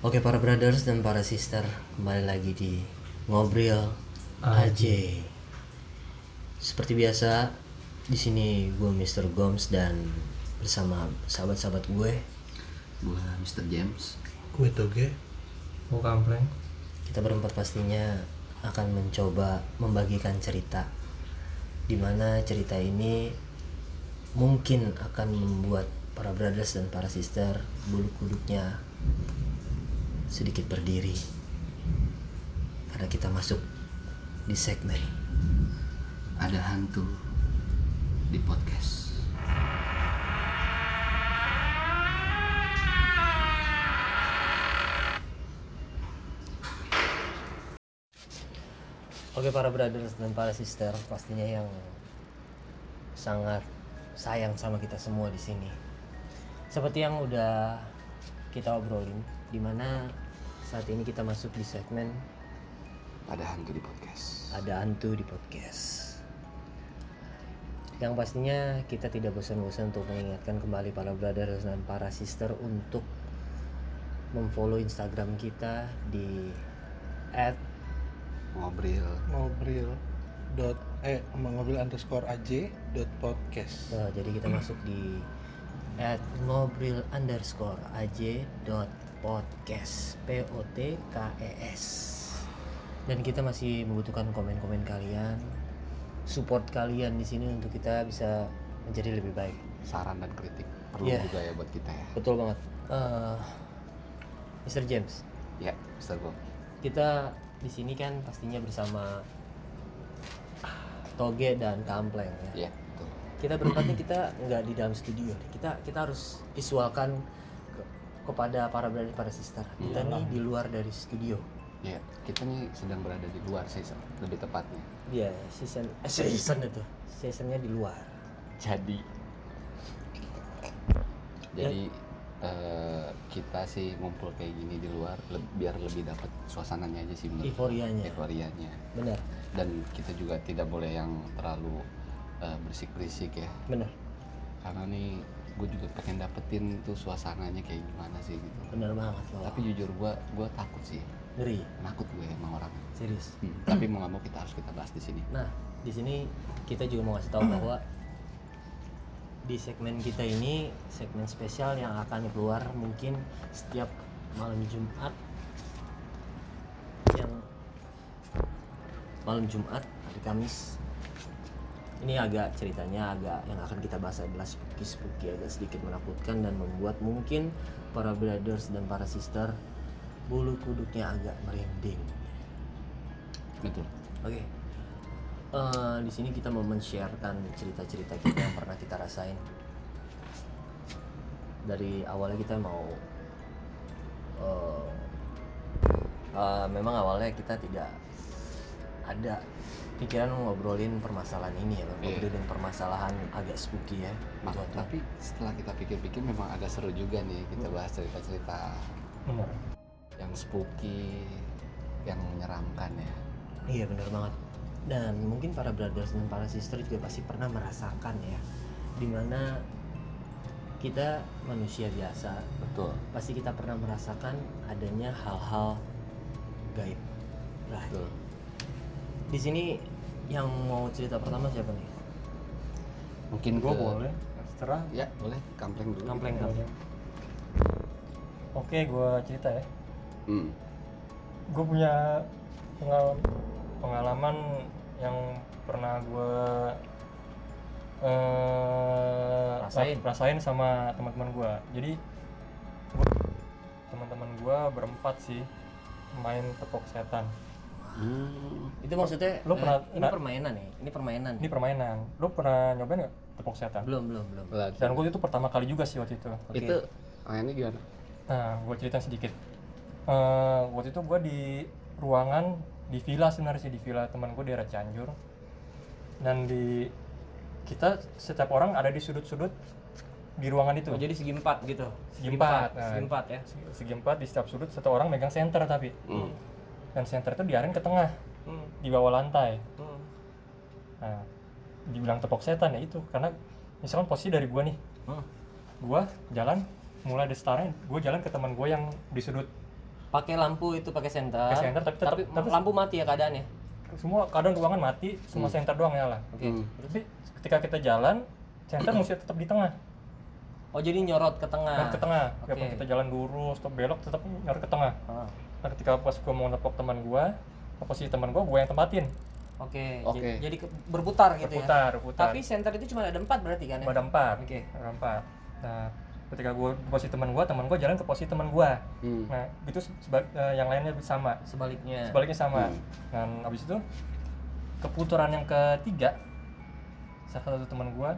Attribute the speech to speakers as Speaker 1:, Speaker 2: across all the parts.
Speaker 1: Oke para brothers dan para sister kembali lagi di ngobrol aja. Seperti biasa di sini gue Mr. Gomes dan bersama sahabat-sahabat gue
Speaker 2: Gua Mr. James.
Speaker 3: Kue toge
Speaker 4: Mau kampleng
Speaker 1: kita berempat pastinya akan mencoba membagikan cerita di mana cerita ini mungkin akan membuat para brothers dan para sister bulu kuduknya sedikit berdiri karena kita masuk di segmen
Speaker 2: Ada hantu di podcast.
Speaker 1: Oke para brothers dan para sister pastinya yang sangat sayang sama kita semua di sini. Seperti yang udah kita obrolin, di mana saat ini kita masuk di segmen
Speaker 2: Ada hantu di podcast.
Speaker 1: ada hantu di podcast. Yang pastinya kita tidak bosan-bosan untuk mengingatkan kembali para brothers dan para sister untuk memfollow Instagram kita di
Speaker 2: Ngobrol.
Speaker 3: ngobrol dot eh ngobrol underscore aj dot podcast
Speaker 1: Nah, jadi kita masuk di at ngobrol underscore aj dot podcast p o t k e s dan kita masih membutuhkan komen-komen kalian support kalian di sini untuk kita bisa menjadi lebih baik
Speaker 2: Saran dan kritik perlu
Speaker 1: Iya.
Speaker 2: juga ya buat kita ya.
Speaker 1: betul banget Eh, Mr. James
Speaker 2: Ya, Mr. Go.
Speaker 1: kita di sini kan pastinya bersama Toge dan Kampleng ya
Speaker 2: Ya, betul.
Speaker 1: kita berempatnya kita nggak di dalam studio kita kita harus visualkan kepada para brother para sister kita
Speaker 2: Iya.
Speaker 1: nih di luar dari studio
Speaker 2: Ya, kita nih sedang berada di luar season, lebih tepatnya.
Speaker 1: dia season eh, season itu seasonnya di luar
Speaker 2: Jadi jadi eh, kita sih ngumpul kayak gini di luar le- biar lebih dapat suasananya aja sih menurut.
Speaker 1: Euforianya.
Speaker 2: Euforianya.
Speaker 1: benar
Speaker 2: Dan kita juga tidak boleh yang terlalu eh, berisik-berisik ya.
Speaker 1: benar
Speaker 2: Karena nih gue juga pengen dapetin tuh suasananya kayak gimana sih gitu.
Speaker 1: benar banget loh
Speaker 2: Tapi jujur gue gue takut sih,
Speaker 1: ngeri
Speaker 2: takut gue sama orang.
Speaker 1: serius
Speaker 2: Hmm, tapi mau nggak mau kita harus kita bahas di sini.
Speaker 1: nah di sini kita juga mau kasih tahu bahwa di segmen kita ini segmen spesial yang akan keluar mungkin setiap malam Jumat yang malam Jumat hari Kamis ini agak ceritanya agak yang akan kita bahas adalah spooky spooky agak sedikit menakutkan dan membuat mungkin para brothers dan para sister bulu kuduknya agak merinding
Speaker 2: Betul.
Speaker 1: Oke. Eh, di sini kita mau men-sharekan cerita-cerita kita yang pernah kita rasain. Dari awalnya kita mau eh, eh, memang awalnya kita tidak ada pikiran mau ngobrolin permasalahan ini ya,
Speaker 2: Iya.
Speaker 1: ngobrolin permasalahan agak spooky ya.
Speaker 2: Mak-
Speaker 1: Gitu.
Speaker 2: tapi setelah kita pikir-pikir memang agak seru juga nih kita bahas cerita-cerita
Speaker 4: bener
Speaker 2: yang spooky, yang menyeramkan ya.
Speaker 1: Iya benar banget. Dan mungkin para brothers dan para sister juga pasti pernah merasakan ya, di mana kita manusia biasa,
Speaker 2: Betul.
Speaker 1: pasti kita pernah merasakan adanya hal-hal gaib.
Speaker 2: Betul.
Speaker 1: Di sini yang mau cerita pertama siapa nih?
Speaker 2: Mungkin
Speaker 4: gue
Speaker 2: ke-
Speaker 4: boleh terserah
Speaker 2: Ya, boleh kampleng dulu.
Speaker 1: Kampleng kampleng.
Speaker 4: oke gue cerita ya
Speaker 2: Hmm.
Speaker 4: gue punya pengal- pengalaman yang pernah gue eh
Speaker 1: Rasain.
Speaker 4: rasain sama teman-teman gue jadi teman-teman gue berempat sih main tepok setan
Speaker 2: Hmm.
Speaker 1: Itu maksudnya
Speaker 4: Lu
Speaker 1: eh,
Speaker 4: pernah-
Speaker 1: ini
Speaker 4: pernah-
Speaker 1: permainan ya? Ini permainan.
Speaker 4: ini permainan lu pernah nyobain nggak tepok setan
Speaker 1: Belum belum belum.
Speaker 4: Dan gue itu pertama kali juga sih waktu itu
Speaker 1: Oke.
Speaker 2: Itu mainnya gimana?
Speaker 4: Nah, gue cerita sedikit. Eh, waktu itu gue di ruangan di villa sebenarnya sih di villa teman gue di daerah Cianjur. Dan di kita setiap orang ada di sudut-sudut di ruangan itu.
Speaker 1: Oh, jadi segi empat gitu.
Speaker 4: Segi empat, nah.
Speaker 1: Segi empat ya.
Speaker 4: Segi- Segi empat di setiap sudut satu orang megang center tapi.
Speaker 2: Hmm.
Speaker 4: Dan center itu diarahin ke tengah
Speaker 1: Hmm.
Speaker 4: di bawah lantai.
Speaker 1: Hmm.
Speaker 4: Nah, dibilang tepok setan ya itu karena misalkan posisi dari gue nih,
Speaker 1: Hmm.
Speaker 4: gue jalan mulai dari startnya gue jalan ke teman gue yang di sudut.
Speaker 1: Pakai lampu itu pakai senter,
Speaker 4: Pakai senter, tapi tetap-
Speaker 1: tapi
Speaker 4: tetap-
Speaker 1: lampu mati ya keadaannya?
Speaker 4: Semua kadang ruangan mati semua senter doang nyala.
Speaker 1: Oke
Speaker 2: Hmm.
Speaker 4: tapi ketika kita jalan senter mesti tetap di tengah.
Speaker 1: Oh jadi nyorot ke tengah.
Speaker 4: Nyorot ke tengah. Biarpun kita jalan lurus atau belok tetap nyorot ke tengah.
Speaker 1: Ah,
Speaker 4: nah ketika pas gua mau nepok teman gua ke posisi teman gua gua yang tempatin
Speaker 1: oke
Speaker 2: Oke.
Speaker 1: Jadi, jadi ke- berputar gitu ya
Speaker 4: putar putar
Speaker 1: tapi senter itu cuma ada empat berarti kan ya
Speaker 4: ada empat
Speaker 1: Oke.
Speaker 4: ada empat nah ketika gua di posisi teman gua teman gua jalan ke posisi teman gua
Speaker 2: Hmm.
Speaker 4: nah itu seba- eh, yang lainnya sama
Speaker 1: sebaliknya
Speaker 4: sebaliknya sama
Speaker 2: Hmm.
Speaker 4: dan habis itu keputaran yang ketiga salah satu teman gua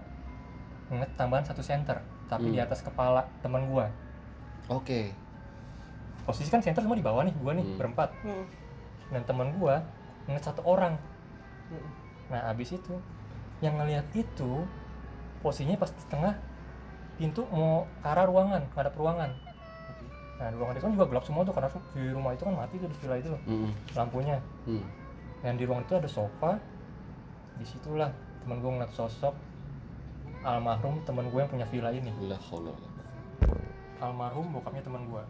Speaker 4: nget tambahan satu center tapi
Speaker 2: Hmm.
Speaker 4: di atas kepala teman gua
Speaker 2: Oke.
Speaker 4: Posisi kan center semua di bawah nih gua nih
Speaker 2: Hmm.
Speaker 4: berempat
Speaker 1: Hmm.
Speaker 4: dan teman gua nget satu orang
Speaker 1: Hmm.
Speaker 4: nah habis itu yang ngelihat itu posisinya pas di tengah pintu mau ke arah ruangan ke arah ruangan nah di ruangan itu kan juga gelap semua tuh karena di rumah itu kan mati tuh di villa itu
Speaker 2: Hmm.
Speaker 4: lampunya
Speaker 2: Hmm.
Speaker 4: dan di ruangan itu ada sofa di situlah teman gue ngeliat sosok almarhum teman gue yang punya villa ini
Speaker 2: La haula.
Speaker 4: almarhum bokapnya teman gue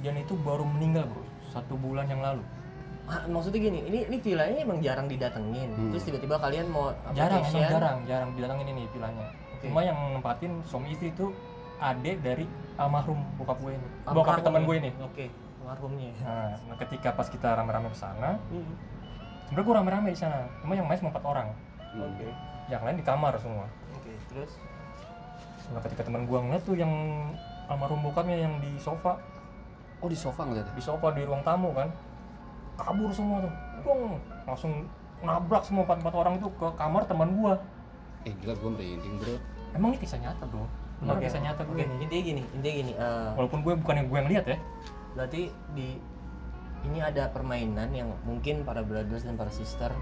Speaker 4: dan itu baru meninggal bro satu bulan yang lalu
Speaker 1: Ah, maksudnya gini ini ini villanya emang jarang didatengin
Speaker 2: Hmm.
Speaker 1: terus tiba-tiba kalian mau apa,
Speaker 4: jarang emang jarang jarang didatangin ini villanya
Speaker 1: Oke.
Speaker 4: cuma yang nempatin suami istri itu adek dari almarhum bokap gue ini
Speaker 1: Almarhum.
Speaker 4: bokap teman gue ini
Speaker 1: oke almarhumnya ya.
Speaker 4: nah, nah, ketika pas kita rame-rame ke sana
Speaker 1: Hmm.
Speaker 4: sebenarnya gue rame-rame di sana cuma yang main cuma empat orang
Speaker 2: Hmm.
Speaker 1: oke
Speaker 4: yang lain di kamar semua
Speaker 1: oke terus
Speaker 4: nah ketika teman gue ngeliat tuh yang almarhum bokapnya yang di sofa
Speaker 2: Oh di sofa ngeliat.
Speaker 4: di sofa di ruang tamu kan? Kabur semua tuh. Dong, langsung nabrak semua empat empat orang itu ke kamar teman gua.
Speaker 2: Eh gila gue merinding bro.
Speaker 4: emang ini kisah nyata bro.
Speaker 1: Oke,
Speaker 4: kisah nyata gue
Speaker 1: intinya gini intinya gini eh,
Speaker 4: walaupun gue bukan yang gue yang lihat ya.
Speaker 1: Berarti di ini ada permainan yang mungkin para brothers dan para sister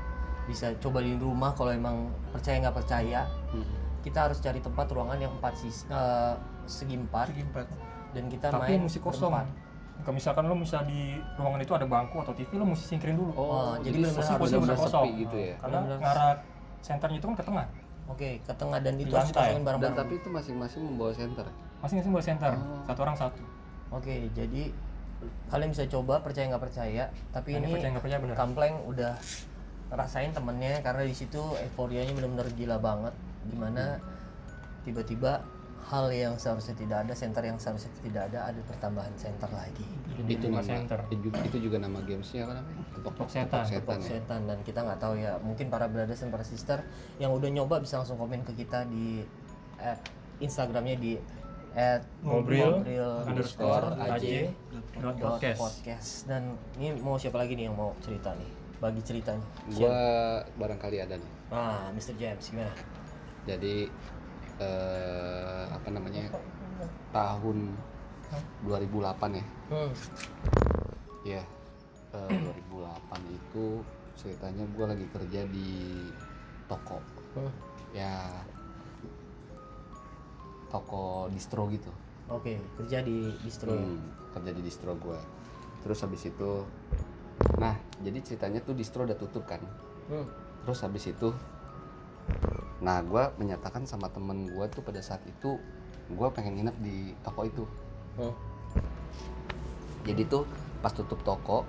Speaker 1: bisa coba di rumah kalau emang percaya nggak percaya.
Speaker 2: Hmm.
Speaker 1: kita harus cari tempat ruangan yang empat sis eh, segi empat.
Speaker 3: Segi empat.
Speaker 1: dan kita
Speaker 4: tapi
Speaker 1: main
Speaker 4: mesti kosong.
Speaker 1: berempat.
Speaker 4: Kalau misalkan lo bisa di ruangan itu ada bangku atau TV lo mesti singkirin dulu.
Speaker 1: Oh, jadi benar-benar
Speaker 4: posisi benar kosong
Speaker 2: sepi gitu ya.
Speaker 4: karena
Speaker 1: Benar-benar-
Speaker 4: ngarah senternya itu kan ke tengah.
Speaker 1: Oke ke tengah dan itu
Speaker 4: Di
Speaker 1: harus kosongin
Speaker 2: Dan
Speaker 1: bareng-bareng.
Speaker 2: Tapi itu masing-masing membawa center.
Speaker 4: masing-masing buat center
Speaker 2: Oh.
Speaker 4: satu orang satu.
Speaker 1: Oke jadi kalian bisa coba percaya nggak percaya. Tapi
Speaker 4: Nah, ini
Speaker 1: ini
Speaker 4: percaya nggak percaya bener
Speaker 1: Kampleng udah ngerasain temennya karena di situ euforianya benar-benar gila banget. Gimana tiba-tiba hal yang seharusnya tidak ada center yang seharusnya tidak ada ada pertambahan center lagi
Speaker 4: Jadi
Speaker 2: itu nama
Speaker 4: center
Speaker 2: itu, itu juga nama gamesnya apa namanya? Tepok
Speaker 4: Tepok setan.
Speaker 2: setan
Speaker 1: Tepok
Speaker 2: ya.
Speaker 1: setan dan kita nggak tahu ya mungkin para brothers dan para sister yang udah nyoba bisa langsung komen ke kita di at Instagramnya di at
Speaker 4: Ngobrol
Speaker 1: underscore aj
Speaker 4: podcast
Speaker 1: podcast dan ini mau siapa lagi nih yang mau cerita nih bagi ceritanya
Speaker 2: Gua barangkali ada nih.
Speaker 1: ah Mr. James gimana
Speaker 2: Jadi eh, apa namanya? Tahun 2008 ya.
Speaker 1: hmm.
Speaker 2: Ya. eh, 2008 itu ceritanya gua lagi kerja di toko.
Speaker 1: Hmm.
Speaker 2: Ya toko distro gitu.
Speaker 1: oke kerja di distro ya?
Speaker 2: Hmm, kerja di distro gua. Terus habis itu Nah, jadi ceritanya tuh distro udah tutup kan.
Speaker 1: Hmm.
Speaker 2: Terus habis itu Nah, gua menyatakan sama temen gua tuh pada saat itu gua pengen nginep di toko itu.
Speaker 1: Hmm.
Speaker 2: Jadi tuh pas tutup toko,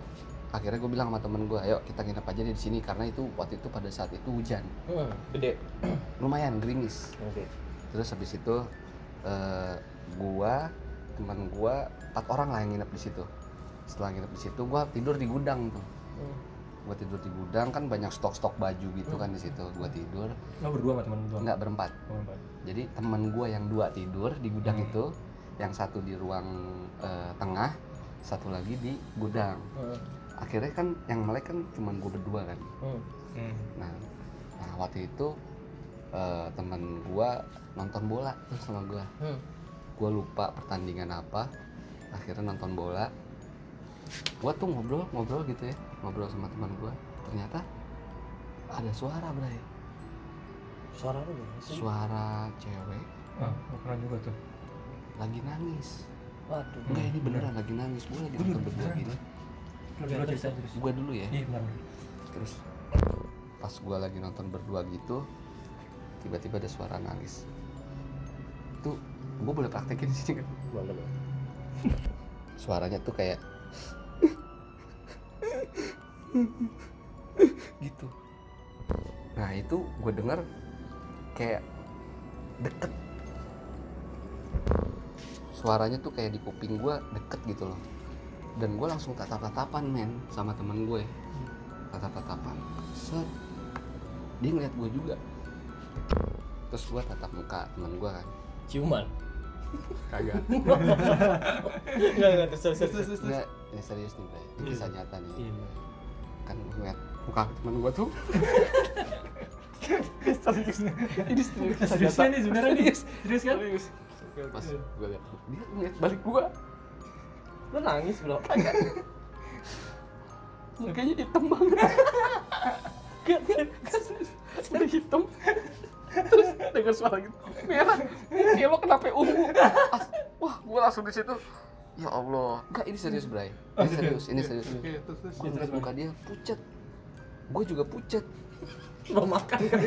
Speaker 2: akhirnya gue bilang sama temen gua, ayo kita nginep aja di sini karena itu waktu itu pada saat itu hujan,
Speaker 1: Hmm. gede
Speaker 2: lumayan gerimis.
Speaker 1: oke
Speaker 2: Terus habis itu eh, gua, teman gua, empat orang lah yang nginep di situ. Setelah nginep di situ, gua tidur di gudang tuh.
Speaker 1: Hmm.
Speaker 2: Gua tidur di gudang kan banyak stok-stok baju gitu kan di situ. Gua tidur,
Speaker 4: lo berdua sama lu doang
Speaker 2: nggak berempat.
Speaker 4: Oh, empat.
Speaker 2: Jadi teman gua yang dua tidur di gudang
Speaker 4: Hmm.
Speaker 2: itu, yang satu di ruang eh, tengah, satu lagi di gudang.
Speaker 1: Hmm.
Speaker 2: Akhirnya kan yang melek kan cuma gua berdua kan.
Speaker 1: Hmm.
Speaker 4: Hmm.
Speaker 2: Nah, nah waktu itu eh, teman gua nonton bola tuh sama gua.
Speaker 1: Hmm.
Speaker 2: Gua lupa pertandingan apa. Akhirnya nonton bola. Gua tuh ngobrol ngobrol gitu ya, ngobrol sama teman gua. Ternyata ada suara bray,
Speaker 1: suara sih?
Speaker 2: suara cewek
Speaker 4: ah gue pernah juga tuh
Speaker 2: lagi nangis.
Speaker 1: waduh
Speaker 2: Enggak ini beneran lagi nangis. Gua lagi nonton berdua gini.
Speaker 4: lo dulu
Speaker 2: ya.
Speaker 4: iya benar
Speaker 2: Terus pas gua lagi nonton berdua gitu, tiba-tiba ada suara nangis. Itu gua boleh praktekin di sini kan?
Speaker 1: boleh
Speaker 2: suaranya tuh kayak gitu. Nah itu gue denger kayak deket. Suaranya tuh kayak di kuping gue deket gitu loh. Dan gue langsung tatap-tatapan men sama teman gue tatap-tatapan. Set. Dia ngeliat gue juga. Terus gue tatap muka teman gue kan.
Speaker 1: Ciuman
Speaker 2: kagak
Speaker 1: enggak enggak terus terus terus, terus.
Speaker 2: Enggak, ini serius nih Bray. Ini kisah nyata nih.
Speaker 1: Iya.
Speaker 2: Kan ngeliat muka temen gue tuh.
Speaker 4: serius
Speaker 2: ini serius
Speaker 4: serius kan nih sebenarnya nih serius kan
Speaker 2: Pas gue liat, dia ngeliat balik gue.
Speaker 1: lu nangis bro
Speaker 2: Mukanya hitam banget. Gak, gak serius. Udah hitam. Terus denger suara gitu. Merah. Kayak lo kenapa ungu. As- Wah, gue langsung di situ. Ya Allah. Enggak, ini serius, Bray. Ini serius, ini serius.
Speaker 3: Oke, terus terus.
Speaker 2: Gue ngeliat muka dia pucat. Gue juga pucat.
Speaker 1: mau makan kan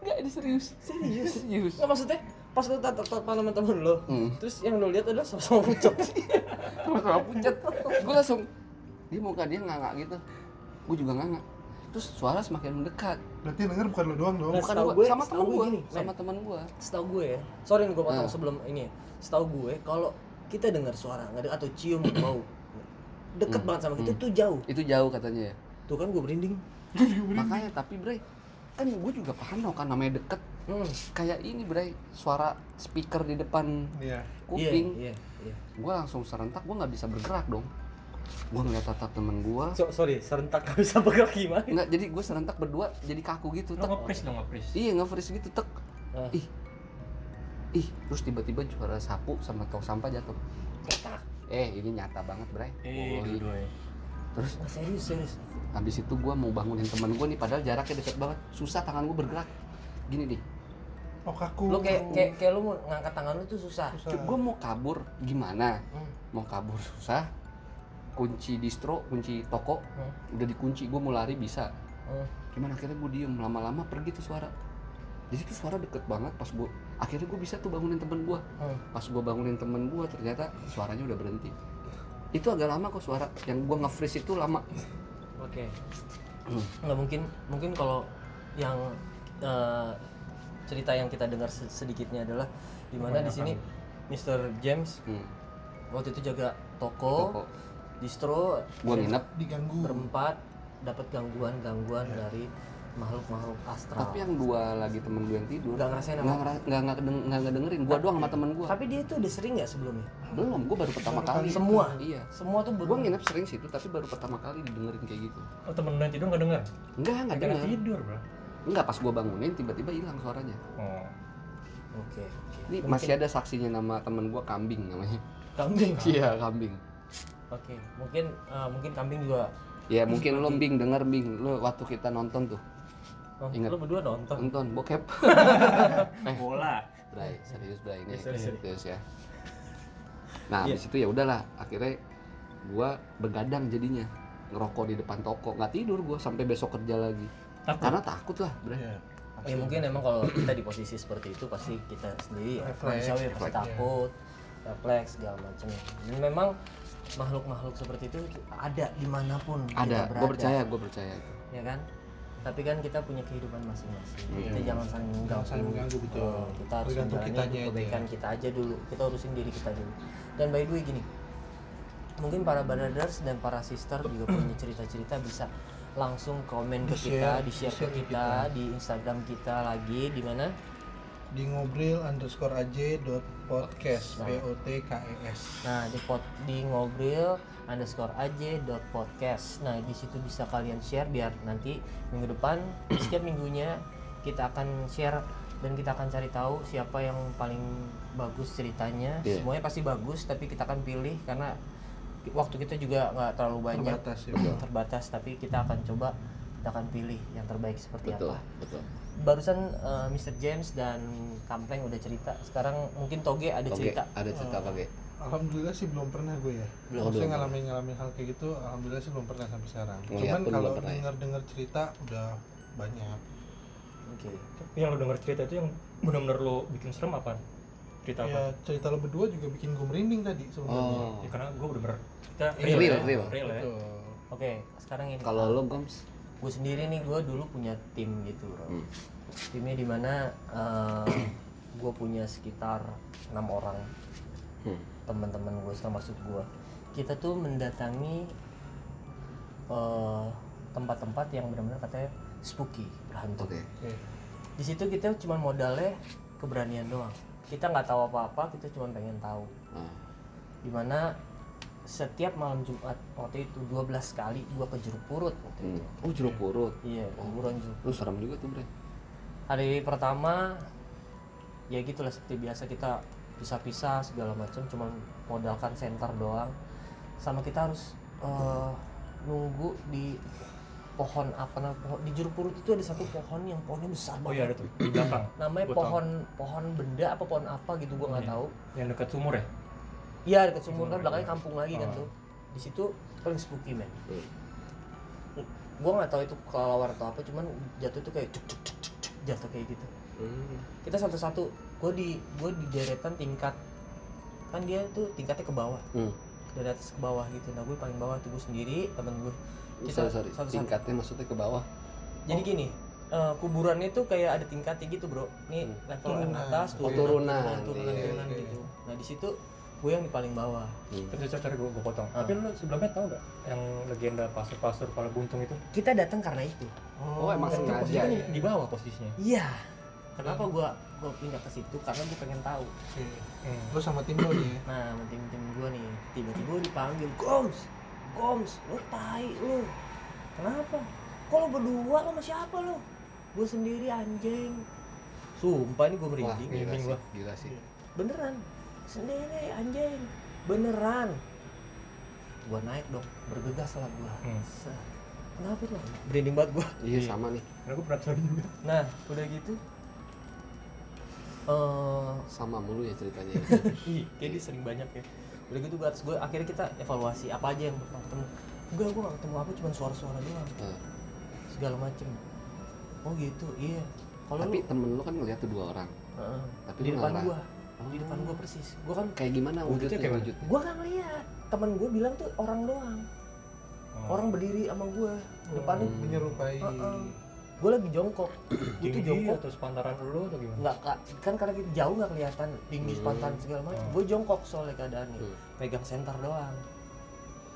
Speaker 2: Enggak, ini serius.
Speaker 1: serius
Speaker 2: Serius.
Speaker 1: nggak maksudnya pas lu tatap tatapan sama temen lo
Speaker 2: Hmm.
Speaker 1: terus yang lu lihat adalah sama-sama pucat
Speaker 2: sama-sama pucat gue langsung dia muka dia nganga gitu gue juga nganga terus suara semakin mendekat
Speaker 3: Berarti yang denger bukan lo doang dong.
Speaker 1: Nah,
Speaker 2: bukan gue sama temen
Speaker 1: gue
Speaker 2: gue
Speaker 1: gini,
Speaker 2: sama
Speaker 1: men.
Speaker 2: temen gue
Speaker 1: setahu gue ya sorry nih gue potong
Speaker 2: Nah.
Speaker 1: sebelum ini ya. setahu gue kalau kita dengar suara nggak ada atau cium bau deket
Speaker 2: Hmm,
Speaker 1: banget sama kita
Speaker 2: hmm.
Speaker 1: tuh jauh
Speaker 2: itu jauh katanya ya
Speaker 1: tuh kan gue berinding
Speaker 2: makanya tapi Bray kan gue juga paham kan namanya deket
Speaker 1: hmm.
Speaker 2: kayak ini Bray suara speaker di depan
Speaker 3: Iya.
Speaker 2: kuping
Speaker 1: iya iya, iya.
Speaker 2: gue langsung serentak gue nggak bisa bergerak dong gue ngeliat tatap temen gue
Speaker 1: So, sorry serentak gak bisa bergerak gimana
Speaker 2: nggak jadi gue serentak berdua jadi kaku gitu
Speaker 4: lo
Speaker 2: tek.
Speaker 4: nge-freeze dong nge-freeze.
Speaker 2: Iya nge-freeze gitu tek.
Speaker 1: Ah.
Speaker 2: ih. Ih terus tiba-tiba suara sapu sama tong sampah jatuh.
Speaker 1: Cetak.
Speaker 2: eh ini nyata banget Bray.
Speaker 4: Eh dua
Speaker 2: terus
Speaker 1: Nah, serius serius.
Speaker 2: habis itu gue mau bangunin temen gue nih padahal jaraknya deket banget. Susah tangan gue bergerak. Gini nih
Speaker 3: Oh kaku.
Speaker 1: lu kayak kayak kayak lu mau ngangkat tangan lu tuh susah.
Speaker 3: Susah.
Speaker 2: gue mau kabur. Gimana?
Speaker 1: Hmm.
Speaker 2: mau kabur susah kunci distro kunci toko
Speaker 1: Hmm.
Speaker 2: udah dikunci gue mau lari bisa
Speaker 1: Hmm.
Speaker 2: cuman akhirnya gue diem lama-lama pergi tuh suara jadi tuh suara deket banget pas gue akhirnya gue bisa tuh bangunin temen gue
Speaker 1: Hmm.
Speaker 2: pas gue bangunin temen gue ternyata suaranya udah berhenti itu agak lama kok suara yang gue nge-freeze itu lama
Speaker 1: Oke.
Speaker 2: Hmm.
Speaker 1: Nggak mungkin mungkin kalau yang eh, cerita yang kita dengar se- sedikitnya adalah di mana di sini Mr. James
Speaker 2: hmm.
Speaker 1: waktu itu jaga toko,
Speaker 2: toko
Speaker 1: distro
Speaker 2: gue nginep
Speaker 3: diganggu.
Speaker 1: berempat dapat gangguan-gangguan dari makhluk-makhluk astral.
Speaker 2: tapi yang dua lagi temen gue yang tidur
Speaker 1: Nggak ngerasain
Speaker 2: nggak
Speaker 1: apa?
Speaker 2: ngera- nggak nggak kedeng- nggak ngedengerin gue doang sama temen gue
Speaker 1: Tapi dia itu udah sering nggak sebelumnya?
Speaker 2: belum gue baru pertama
Speaker 3: Baru
Speaker 2: kali
Speaker 3: kali
Speaker 1: Semua?
Speaker 2: iya
Speaker 1: Semua tuh
Speaker 2: gue
Speaker 1: ber-
Speaker 2: nginep sering situ tapi baru pertama kali didengerin kayak gitu
Speaker 4: oh temen lu yang tidur nggak denger
Speaker 2: enggak nggak
Speaker 4: karena
Speaker 2: denger
Speaker 4: tidur bro
Speaker 2: enggak pas gue bangunin tiba-tiba hilang suaranya
Speaker 4: oh
Speaker 1: Oke. oke.
Speaker 2: ini
Speaker 1: Mungkin
Speaker 2: masih ada saksinya nama temen gue kambing namanya
Speaker 1: kambing.
Speaker 2: iya kambing
Speaker 1: Oke, mungkin eh, mungkin kambing juga.
Speaker 2: ya mungkin lo bing denger bing lo waktu kita nonton tuh
Speaker 1: Oh,
Speaker 2: Ingat.
Speaker 1: lu berdua nonton.
Speaker 2: nonton bokep eh
Speaker 4: bola
Speaker 2: Bray serius Bray ini
Speaker 1: Ya, serius,
Speaker 2: serius ya nah
Speaker 1: Iya.
Speaker 2: habis itu ya udahlah akhirnya gua begadang jadinya ngerokok di depan toko nggak tidur gua sampai besok kerja lagi
Speaker 4: takut
Speaker 2: karena takut lah Bray
Speaker 3: Iya.
Speaker 1: Ya mungkin emang kalau kita di posisi seperti itu pasti kita sendiri ya,
Speaker 3: Refleks,
Speaker 1: manusiawi pasti
Speaker 2: refleks,
Speaker 1: takut, refleks segala macam. Dan memang makhluk-makhluk seperti itu ada di mana pun kita
Speaker 2: ada gua percaya gua percaya itu
Speaker 1: ya kan? Tapi kan kita punya kehidupan masing-masing.
Speaker 2: Iya.
Speaker 1: Kita jangan saling mengganggu.
Speaker 3: Saling mengganggu, betul.
Speaker 1: Oh, kita harus menjalani hidup
Speaker 3: aja.
Speaker 1: kebaikan kita aja dulu. Kita urusin diri kita dulu. Dan by the way gini, mungkin para brothers dan para sister juga punya cerita-cerita bisa langsung komen ke kita,
Speaker 3: Di-share-
Speaker 1: di share ke
Speaker 3: ke
Speaker 1: kita, di Instagram kita lagi di mana?
Speaker 3: Di ngobrol underscore aj dot podcast
Speaker 1: Nah.
Speaker 3: p o t k e s.
Speaker 1: Nah di pot di ngobrol underscore aj dot podcast. Nah di situ bisa kalian share biar nanti minggu depan setiap minggunya kita akan share dan kita akan cari tahu siapa yang paling bagus ceritanya.
Speaker 2: Iya.
Speaker 1: Semuanya pasti bagus tapi kita akan pilih karena waktu kita juga nggak terlalu banyak
Speaker 3: Terbatas ya.
Speaker 1: terbatas tapi kita akan coba kita akan pilih yang terbaik seperti
Speaker 2: betul
Speaker 1: apa.
Speaker 2: betul
Speaker 1: Barusan eh, Mr. James dan Kampleng udah cerita. Sekarang mungkin Toge ada
Speaker 2: oke
Speaker 1: cerita.
Speaker 2: ada cerita apa Ge?
Speaker 3: Alhamdulillah sih belum pernah gue ya.
Speaker 2: Belum,
Speaker 3: Maksudnya
Speaker 2: belum.
Speaker 3: ngalamin ngalamin hal kayak gitu, alhamdulillah sih belum pernah sampai sekarang.
Speaker 2: Ngeliat
Speaker 3: Cuman kalau
Speaker 2: pernah ya?
Speaker 3: dengar dengar cerita udah banyak.
Speaker 1: Oke.
Speaker 4: Tapi yang lo denger cerita itu yang benar-benar lo bikin serem apa cerita
Speaker 3: Ya
Speaker 4: apa
Speaker 3: cerita lo berdua juga bikin gue merinding tadi sebenarnya.
Speaker 2: oh
Speaker 4: ya, karena gue bener-bener kita
Speaker 2: real,
Speaker 4: ya,
Speaker 2: real.
Speaker 4: real ya
Speaker 3: Betul.
Speaker 1: oke sekarang ini
Speaker 5: Kalau lo Goms?
Speaker 1: Gue sendiri nih gue dulu punya tim gitu bro
Speaker 5: Hmm.
Speaker 1: timnya di mana gue punya sekitar enam orang
Speaker 5: Hmm.
Speaker 1: teman-teman gue termasuk gue kita tuh mendatangi eh, tempat-tempat yang benar-benar katanya spooky berhantu
Speaker 5: Oke.
Speaker 1: di situ kita cuma modalnya keberanian doang kita nggak tahu apa-apa kita cuma pengen tahu
Speaker 5: Ah.
Speaker 1: di mana setiap malam Jumat waktu itu 12 kali gua ke jeruk purut waktu
Speaker 5: Hmm.
Speaker 1: itu
Speaker 5: Oh jeruk purut.
Speaker 1: iya kuburan jeruk
Speaker 5: Lu serem juga tuh bre.
Speaker 1: hari pertama ya gitulah seperti biasa kita pisah-pisah segala macam cuma modalkan center doang sama kita harus eh, nunggu di pohon apa namanya pohon di jeruk purut itu ada satu pohon yang pohonnya besar
Speaker 4: oh iya
Speaker 1: banget
Speaker 4: ada tuh di belakang
Speaker 1: namanya
Speaker 4: Gua tahu.
Speaker 1: pohon pohon benda apa pohon apa gitu gua nggak
Speaker 4: Iya.
Speaker 1: tahu
Speaker 4: yang dekat sumur ya
Speaker 1: iya dekat sumur kan belakangnya kampung lagi kan
Speaker 4: Oh.
Speaker 1: tuh di situ paling spooky man
Speaker 5: Hmm.
Speaker 1: gua nggak tahu itu kelawar atau apa cuman jatuh tuh kayak cuk cuk cuk cuk, cuk, jatuh kayak gitu
Speaker 5: Hmm.
Speaker 1: kita satu-satu gue di gue di deretan tingkat kan dia tuh tingkatnya ke bawah
Speaker 5: Hmm.
Speaker 1: dari atas ke bawah gitu nah gue paling bawah tuh gue sendiri temen gue
Speaker 5: Sorry,
Speaker 1: Kita
Speaker 5: sorry.
Speaker 1: satu-satu.
Speaker 5: Tingkatnya maksudnya ke bawah.
Speaker 1: jadi gini eh, kuburannya tuh kayak ada tingkatnya gitu bro ini
Speaker 5: Hmm.
Speaker 1: level
Speaker 3: Turunan.
Speaker 1: yang atas
Speaker 5: Oh, turunan.
Speaker 1: turunan turunan,
Speaker 5: Iya,
Speaker 1: turunan
Speaker 3: iya.
Speaker 1: gitu nah di situ gue yang di paling bawah
Speaker 5: Hmm.
Speaker 4: terus cari gue gue potong
Speaker 1: Ah.
Speaker 4: tapi lu sebelumnya tahu gak yang legenda pasur-pasur kepala buntung itu
Speaker 1: kita datang karena itu
Speaker 5: Oh, emang
Speaker 4: itu
Speaker 5: sengaja
Speaker 4: posisinya
Speaker 5: ya?
Speaker 4: di, bawah posisinya
Speaker 1: iya kenapa gue gue pindah ke situ karena gue pengen tahu
Speaker 3: Oke.
Speaker 4: hmm.
Speaker 3: Lu sama tim lo nih?
Speaker 1: Nah, tim tim gue nih, tiba-tiba dipanggil, Goms, Goms, lu tai lu. Kenapa? Kok lu berdua lu sama siapa lu? Gue sendiri anjing. Sumpah ini gue
Speaker 5: Wah,
Speaker 1: merinding.
Speaker 5: gila sih.
Speaker 4: gua.
Speaker 5: Gila sih.
Speaker 1: Beneran, sendiri anjing. Beneran. Gue naik dong, bergegas lah gue.
Speaker 4: Hmm.
Speaker 1: Kenapa lu? Merinding banget gue.
Speaker 5: Iya sama nih.
Speaker 4: Pernah cari juga
Speaker 1: Nah, udah gitu. eh
Speaker 5: Sama mulu ya ceritanya.
Speaker 1: Ih, kayak dia sering banyak ya. Udah gitu gue gue akhirnya kita evaluasi apa aja yang pernah ketemu. Enggak, gue gak ketemu apa, cuma suara-suara doang.
Speaker 5: Ah.
Speaker 1: Segala macem. Oh gitu, iya. Kalau
Speaker 5: Tapi
Speaker 1: lu,
Speaker 5: temen lu kan ngeliat tuh dua orang.
Speaker 1: Heeh.
Speaker 5: Tapi
Speaker 1: di depan
Speaker 5: ngarang.
Speaker 1: gua, di depan gua persis. Gua kan,
Speaker 5: Kayak gimana
Speaker 4: Wujudnya
Speaker 5: wujudnya?
Speaker 4: kayak
Speaker 5: wujudnya?
Speaker 1: gua gak ngeliat. Temen gua bilang tuh orang doang.
Speaker 4: Oh.
Speaker 1: Orang berdiri sama gua. Depannya,
Speaker 5: Hmm.
Speaker 3: Menyerupai.
Speaker 1: Heeh. gua lagi jongkok.
Speaker 4: Tinggi
Speaker 1: jongkok.
Speaker 4: atau sepantaran lu atau gimana
Speaker 1: Nggak, Kak. kan karena kita jauh nggak kelihatan tinggi
Speaker 5: Hmm.
Speaker 1: sepantaran segala macam.
Speaker 4: Oh.
Speaker 1: Gue jongkok soalnya keadaannya.
Speaker 5: Hmm.
Speaker 1: pegang center doang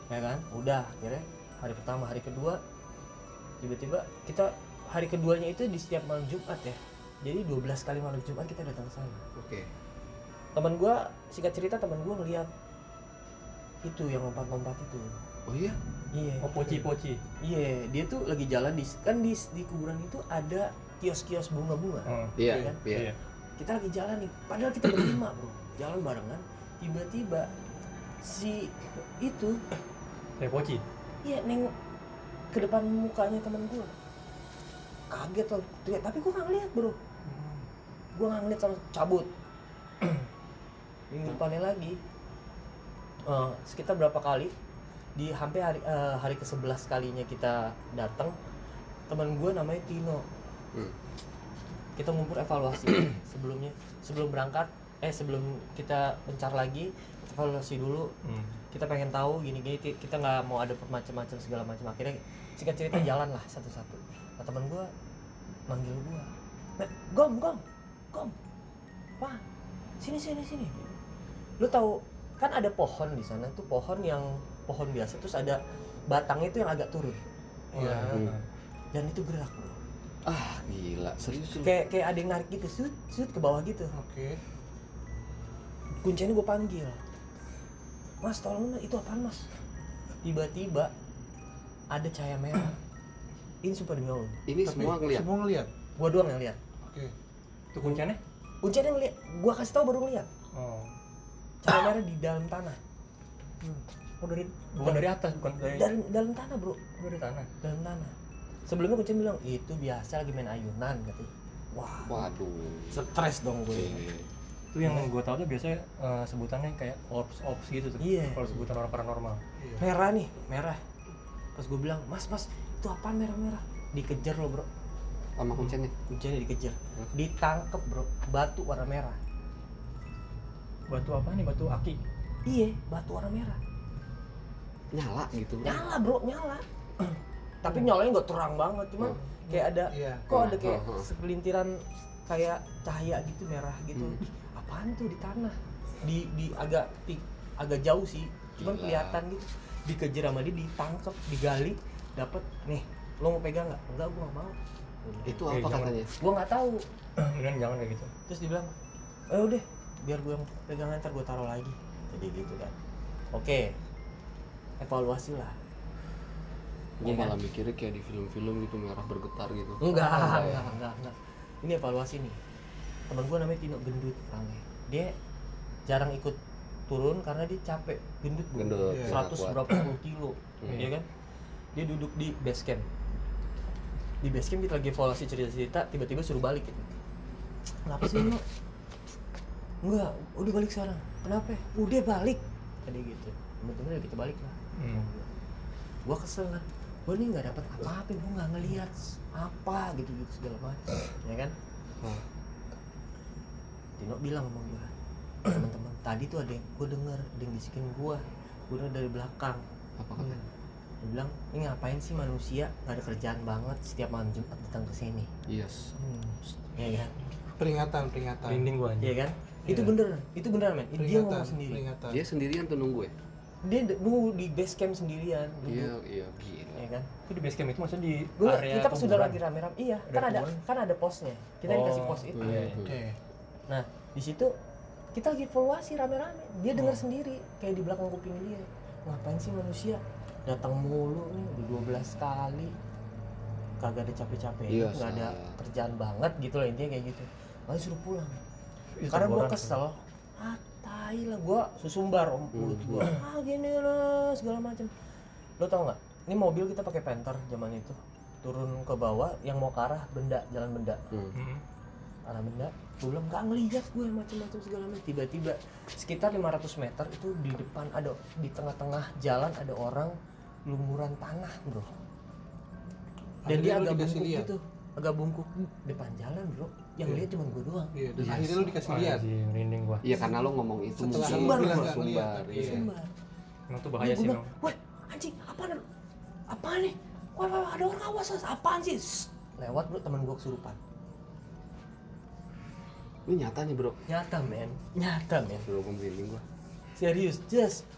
Speaker 1: ya kan udah akhirnya hari pertama hari kedua tiba-tiba kita hari keduanya itu di setiap malam Jumat ya jadi 12 kali malam Jumat kita datang ke sana
Speaker 5: Oke.
Speaker 1: Teman gua singkat cerita teman gua ngeliat itu yang lompat-lompat itu
Speaker 5: Oh iya?
Speaker 1: iya
Speaker 4: oh poci poci
Speaker 1: iya dia tuh lagi jalan di kan di di kuburan itu ada kios-kios bunga-bunga
Speaker 4: oh.
Speaker 5: Iya,
Speaker 1: Iya kan?
Speaker 5: iya.
Speaker 4: iya
Speaker 1: kita lagi jalan nih padahal kita berlima bro jalan barengan tiba-tiba si itu
Speaker 4: kayak poci
Speaker 1: Iya, neng ke depan mukanya temen gue. Kaget loh, teriak. Tapi gue gak ngeliat bro. Gue gak ngeliat sama cabut. Minggu depannya lagi. eh, sekitar berapa kali? Di hampir hari eh, hari ke 11 kalinya kita datang teman gue namanya Tino.
Speaker 5: Hmm.
Speaker 1: kita ngumpul evaluasi. Sebelumnya sebelum berangkat eh sebelum kita pencar lagi evaluasi dulu.
Speaker 4: Hmm.
Speaker 1: kita pengen tahu gini-gini ti- kita nggak mau ada macam-macam segala macam. Akhirnya singkat cerita jalan lah satu-satu. Nah teman gua manggil gua. "Nek, gom gom gom. Wah sini sini sini lu tahu kan ada pohon di sana tuh pohon yang pohon biasa terus ada batangnya itu yang agak turun
Speaker 3: Iya.
Speaker 5: Hmm.
Speaker 1: dan itu gerak bro
Speaker 5: Ah, gila. Serius
Speaker 1: kayak kayak ada yang narik gitu sud sud ke bawah gitu
Speaker 3: Oke.
Speaker 1: kuncinya gue panggil mas tolong dong, itu apaan mas tiba-tiba ada cahaya merah ini sumpah demi allah
Speaker 5: Ini
Speaker 3: Tapi
Speaker 5: semua ngeliat.
Speaker 3: Semua ngeliat.
Speaker 1: gua doang yang lihat
Speaker 3: Oke.
Speaker 4: itu kunciannya
Speaker 1: kuncinya yang lihat gua kasih tahu baru ngeliat
Speaker 4: oh
Speaker 1: cahaya merah di dalam tanah.
Speaker 4: Oh dari bukan dari atas bukan dari
Speaker 1: dalam dalam tanah bro.
Speaker 4: Oh, dari tanah.
Speaker 1: Dalam tanah. Sebelumnya kuncinya bilang itu biasa lagi main ayunan gitu wah.
Speaker 5: Waduh.
Speaker 1: stres dong gue.
Speaker 5: Oke.
Speaker 4: itu yang gue tahu tuh biasanya eh, sebutannya kayak ops ops gitu tuh.
Speaker 1: Iya.
Speaker 4: kalau sebutan orang paranormal.
Speaker 3: Iya.
Speaker 1: merah nih merah. Pas gue bilang mas mas itu apaan merah merah dikejar lo bro.
Speaker 5: Sama kuncinya.
Speaker 1: kuncinya dikejar. Ditangkep bro. Batu warna merah
Speaker 4: batu apa nih? Batu aki.
Speaker 1: Iya batu warna merah.
Speaker 5: Nyala gitu.
Speaker 1: Nyala bro nyala. Tapi nyalanya nggak terang banget cuman
Speaker 5: Hmm.
Speaker 1: kayak ada
Speaker 3: Iya.
Speaker 1: kok ada kayak
Speaker 5: Hmm, hmm.
Speaker 1: segelintiran kayak cahaya gitu merah gitu.
Speaker 5: Hmm.
Speaker 1: Ih, apaan tuh di tanah? Di di agak ti- agak jauh sih cuman
Speaker 5: Gila.
Speaker 1: kelihatan gitu. Dikejar sama dia ditangkep digali dapat nih lo mau pegang nggak? Enggak gua nggak mau.
Speaker 5: Itu
Speaker 4: Eh,
Speaker 5: apa
Speaker 4: jangan.
Speaker 5: katanya?
Speaker 1: Gua nggak tahu.
Speaker 4: Mendingan jangan kayak gitu.
Speaker 1: Terus dibilang eh udah biar gue yang pegang ntar gue taruh lagi. Jadi gitu kan. Oke. Evaluasi lah.
Speaker 5: Gue
Speaker 1: Iya kan?
Speaker 5: malah mikirnya kayak di film-film gitu merah bergetar gitu.
Speaker 1: Enggak
Speaker 5: Enggak ya?
Speaker 1: enggak enggak enggak. Ini evaluasi nih. Teman gue namanya Tino gendut orangnya dia jarang ikut turun karena dia capek. Gendut bro.
Speaker 5: Gendut,
Speaker 3: Iya.
Speaker 1: 100
Speaker 5: kuat.
Speaker 1: berapa puluh kilo
Speaker 5: Hmm.
Speaker 1: ya kan? Dia duduk di base camp. Di base camp kita lagi evaluasi cerita-cerita tiba-tiba suruh balik gitu. Kenapa sih lo enggak udah balik sekarang. Kenapa udah balik. Tadi gitu. Temen-temen udah kita balik lah.
Speaker 4: Hmm.
Speaker 1: gua kesel kan. Gua nih nggak dapat apa-apa gua nggak ngelihat apa gitu gitu segala macam ya kan?
Speaker 5: Hmm.
Speaker 1: Tino bilang sama gua teman-teman tadi tuh ada yang gua denger ada yang bisikin gua. Gua denger dari belakang.
Speaker 5: Apa katanya
Speaker 1: dia bilang ini ngapain sih manusia? Nggak ada kerjaan banget setiap malam Jumat datang ke sini.
Speaker 5: Yes.
Speaker 1: Ya kan?
Speaker 3: Peringatan, peringatan.
Speaker 4: Merinding gua anjing.
Speaker 1: Iya kan itu
Speaker 3: Iya.
Speaker 1: bener itu beneran men dia ngomong sendiri
Speaker 3: peringatan.
Speaker 5: dia sendirian tuh nunggu ya
Speaker 1: dia nunggu di base camp sendirian
Speaker 5: iya iya gila
Speaker 1: ya kan
Speaker 4: itu di base camp itu maksudnya di
Speaker 1: Gua,
Speaker 4: area
Speaker 1: kita pas sudah lagi rame-rame iya kan ada
Speaker 4: kuburan.
Speaker 1: kan ada posnya kita dikasih
Speaker 4: Oh,
Speaker 1: pos itu
Speaker 4: iya.
Speaker 3: Oke.
Speaker 1: Nah, di situ kita lagi evaluasi rame-rame. Dia dengar
Speaker 4: Oh.
Speaker 1: sendiri kayak di belakang kuping dia. Ngapain sih manusia datang mulu nih udah 12 kali. Kagak ada capek-capek,
Speaker 5: Iya,
Speaker 1: nggak ada kerjaan banget gitu loh intinya kayak gitu. Lalu suruh pulang.
Speaker 4: Itu
Speaker 1: Karena gua
Speaker 4: kuburan.
Speaker 1: kesel. Ah, tai lah gua susumbar om mulut
Speaker 5: Hmm.
Speaker 1: gua. Ah, gini lah segala macam. Lo tau nggak? Ini mobil kita pakai Panther zaman itu. Turun ke bawah yang mau ke arah benda, jalan benda
Speaker 5: Hmm.
Speaker 4: Hmm.
Speaker 1: arah benda gue bilang nggak ngeliat gue macam-macam segala macam tiba-tiba sekitar 500 meter itu di depan ada di tengah-tengah jalan ada orang lumuran tanah bro dan
Speaker 3: Akhirnya
Speaker 1: dia agak bungkuk
Speaker 3: lihat?
Speaker 1: gitu agak bungkuk di depan jalan bro yang
Speaker 3: Iya.
Speaker 1: lihat cuma gue doang
Speaker 3: Iya, dan
Speaker 5: Yes.
Speaker 3: akhirnya lu dikasih lihat.
Speaker 4: Merinding gua
Speaker 5: iya karena lo ngomong itu
Speaker 3: Setelah
Speaker 5: mungkin
Speaker 1: lu bilang
Speaker 5: Sumbar, iya.
Speaker 3: iya.
Speaker 1: Sumbar.
Speaker 4: emang tuh bahaya
Speaker 1: Gua
Speaker 4: sih bang
Speaker 1: wah anjing apa apa nih wah, wah, wah, ada orang awas awas. apaan sih Shh. lewat bro teman gue kesurupan
Speaker 5: ini nyata nih bro
Speaker 1: nyata men nyata men
Speaker 5: bro gue merinding gua
Speaker 1: serius just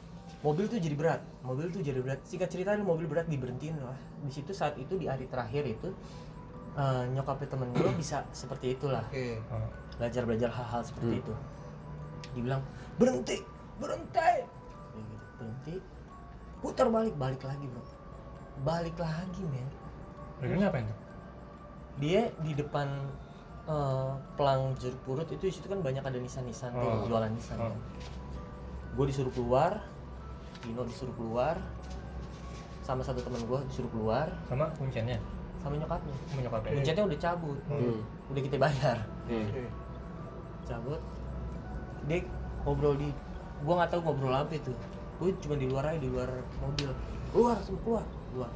Speaker 1: mobil tuh jadi berat mobil tuh jadi berat singkat cerita mobil berat diberhentiin lah di situ saat itu di hari terakhir itu eh, nyokapnya temen gue bisa seperti itulah
Speaker 3: Oke.
Speaker 4: Oh.
Speaker 1: belajar belajar hal-hal seperti
Speaker 5: Hmm.
Speaker 1: itu dibilang berhenti berhenti gitu, berhenti putar balik balik lagi bro balik lagi men
Speaker 4: mereka ngapain tuh
Speaker 1: dia di depan eh, pelang jeruk purut itu di situ kan banyak ada nisan-nisan tuh,
Speaker 4: Oh.
Speaker 1: jualan nisan
Speaker 4: Oh.
Speaker 1: kan. gue disuruh keluar Dino disuruh keluar sama satu teman gue disuruh keluar
Speaker 4: sama kunciannya
Speaker 1: sama nyokapnya.
Speaker 4: Sama nyokapnya.
Speaker 1: Kuncinya udah cabut.
Speaker 5: Hmm.
Speaker 1: udah kita bayar.
Speaker 5: Hmm.
Speaker 1: Cabut. Dia ngobrol di gua nggak tahu ngobrol apa itu. Gue cuma di luar aja di luar mobil. Keluar semua keluar. Keluar.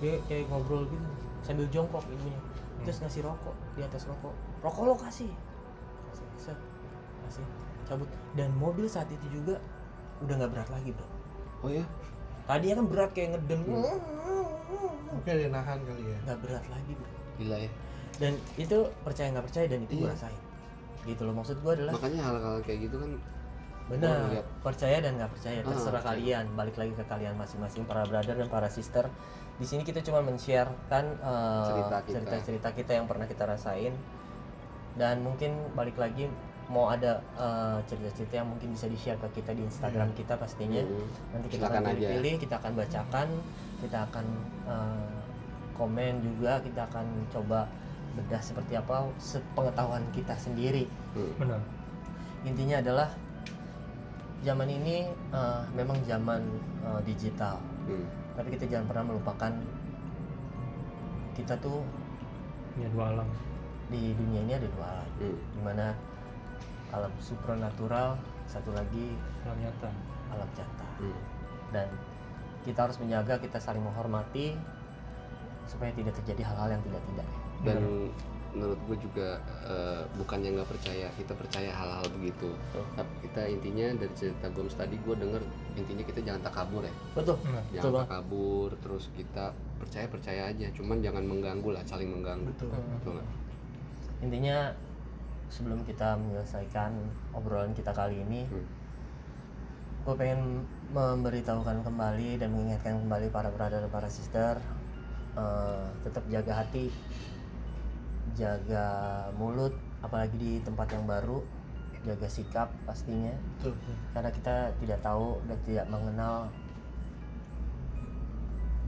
Speaker 1: Dia kayak ngobrol gitu sambil jongkok ibunya terus ngasih rokok di atas rokok. Rokok lo kasih. Kasih set. Kasih. Cabut. Dan mobil saat itu juga udah nggak berat lagi bro.
Speaker 5: Oh ya
Speaker 1: tadi kan berat kayak ngeden
Speaker 3: Mungkin ada yang nahan kali ya.
Speaker 1: nggak berat lagi bro
Speaker 5: gila ya
Speaker 1: dan itu percaya nggak percaya dan itu gue
Speaker 5: Iya.
Speaker 1: rasain gitu loh maksud gue adalah
Speaker 5: makanya hal-hal kayak gitu kan
Speaker 1: benar percaya dan nggak percaya
Speaker 5: Ah,
Speaker 1: terserah
Speaker 5: oke.
Speaker 1: kalian balik lagi ke kalian masing-masing para brother dan para sister di sini kita cuma men-sharekan uh,
Speaker 5: Cerita kita.
Speaker 1: cerita-cerita kita yang pernah kita rasain dan mungkin balik lagi mau ada uh, cerita-cerita yang mungkin bisa di-share ke kita di Instagram kita pastinya
Speaker 5: Hmm.
Speaker 1: nanti kita
Speaker 5: Silakan
Speaker 1: akan pilih-pilih kita akan bacakan kita akan uh, komen juga kita akan coba bedah seperti apa sepengetahuan kita sendiri
Speaker 5: Hmm.
Speaker 4: benar
Speaker 1: intinya adalah zaman ini uh, memang zaman uh, digital
Speaker 5: Hmm.
Speaker 1: tapi kita jangan pernah melupakan kita tuh
Speaker 4: punya dua alam
Speaker 1: di dunia ini ada dua alam
Speaker 5: Hmm.
Speaker 1: di mana alam supranatural satu lagi
Speaker 4: alam nyata.
Speaker 1: alam nyata.
Speaker 5: Hmm.
Speaker 1: dan kita harus menjaga kita saling menghormati supaya tidak terjadi hal-hal yang tidak tidak
Speaker 5: dan
Speaker 2: menurut gue juga eh, bukannya nggak percaya kita percaya hal-hal begitu.
Speaker 1: Betul.
Speaker 2: tapi kita intinya dari cerita Goms tadi gue denger intinya kita jangan takabur ya.
Speaker 1: Betul. Betul
Speaker 2: jangan
Speaker 1: banget.
Speaker 2: takabur terus kita percaya percaya aja. Cuman jangan mengganggu lah saling mengganggu.
Speaker 3: Betul.
Speaker 1: Hmm.
Speaker 2: betul nggak?
Speaker 1: intinya sebelum kita menyelesaikan obrolan kita kali ini
Speaker 2: Hmm.
Speaker 1: gue pengen memberitahukan kembali dan mengingatkan kembali para brother dan para sister eh, tetap jaga hati jaga mulut apalagi di tempat yang baru jaga sikap pastinya
Speaker 3: betul
Speaker 1: karena kita tidak tahu dan tidak mengenal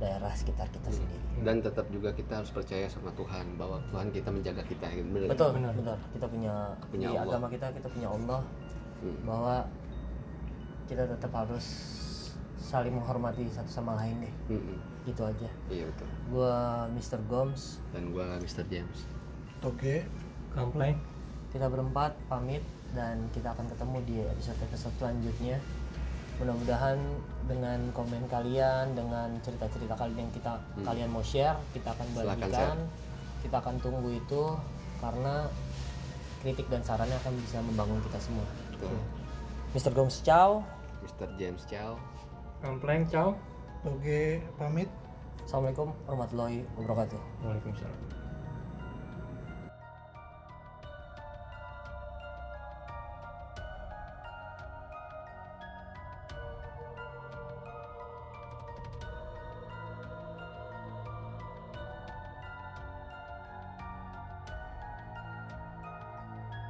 Speaker 1: daerah sekitar kita sendiri
Speaker 2: dan tetap juga kita harus percaya sama Tuhan bahwa Tuhan kita menjaga kita ya, bener
Speaker 1: betul
Speaker 4: Benar.
Speaker 1: benar kita punya,
Speaker 2: Punya
Speaker 1: di
Speaker 2: Allah.
Speaker 1: agama kita kita punya Allah
Speaker 2: Hmm.
Speaker 1: bahwa kita tetap harus saling menghormati satu sama lain deh
Speaker 2: Mm-mm.
Speaker 1: gitu aja
Speaker 2: iya betul
Speaker 1: gua Mr. Goms
Speaker 2: dan gue Mr. James
Speaker 3: toge
Speaker 4: Kampleng.
Speaker 1: kita berempat pamit dan kita akan ketemu di episode episode selanjutnya mudah-mudahan dengan komen kalian dengan cerita-cerita kalian yang kita
Speaker 2: Hmm.
Speaker 1: kalian mau share kita akan bagikan kita akan tunggu itu karena kritik dan sarannya akan bisa membangun kita semua
Speaker 2: Betul.
Speaker 1: Mr. Goms ciao
Speaker 2: Mr. James ciao
Speaker 4: Kampleng, ciao.
Speaker 3: toge pamit
Speaker 1: Assalamualaikum warahmatullahi wabarakatuh
Speaker 4: Waalaikumsalam.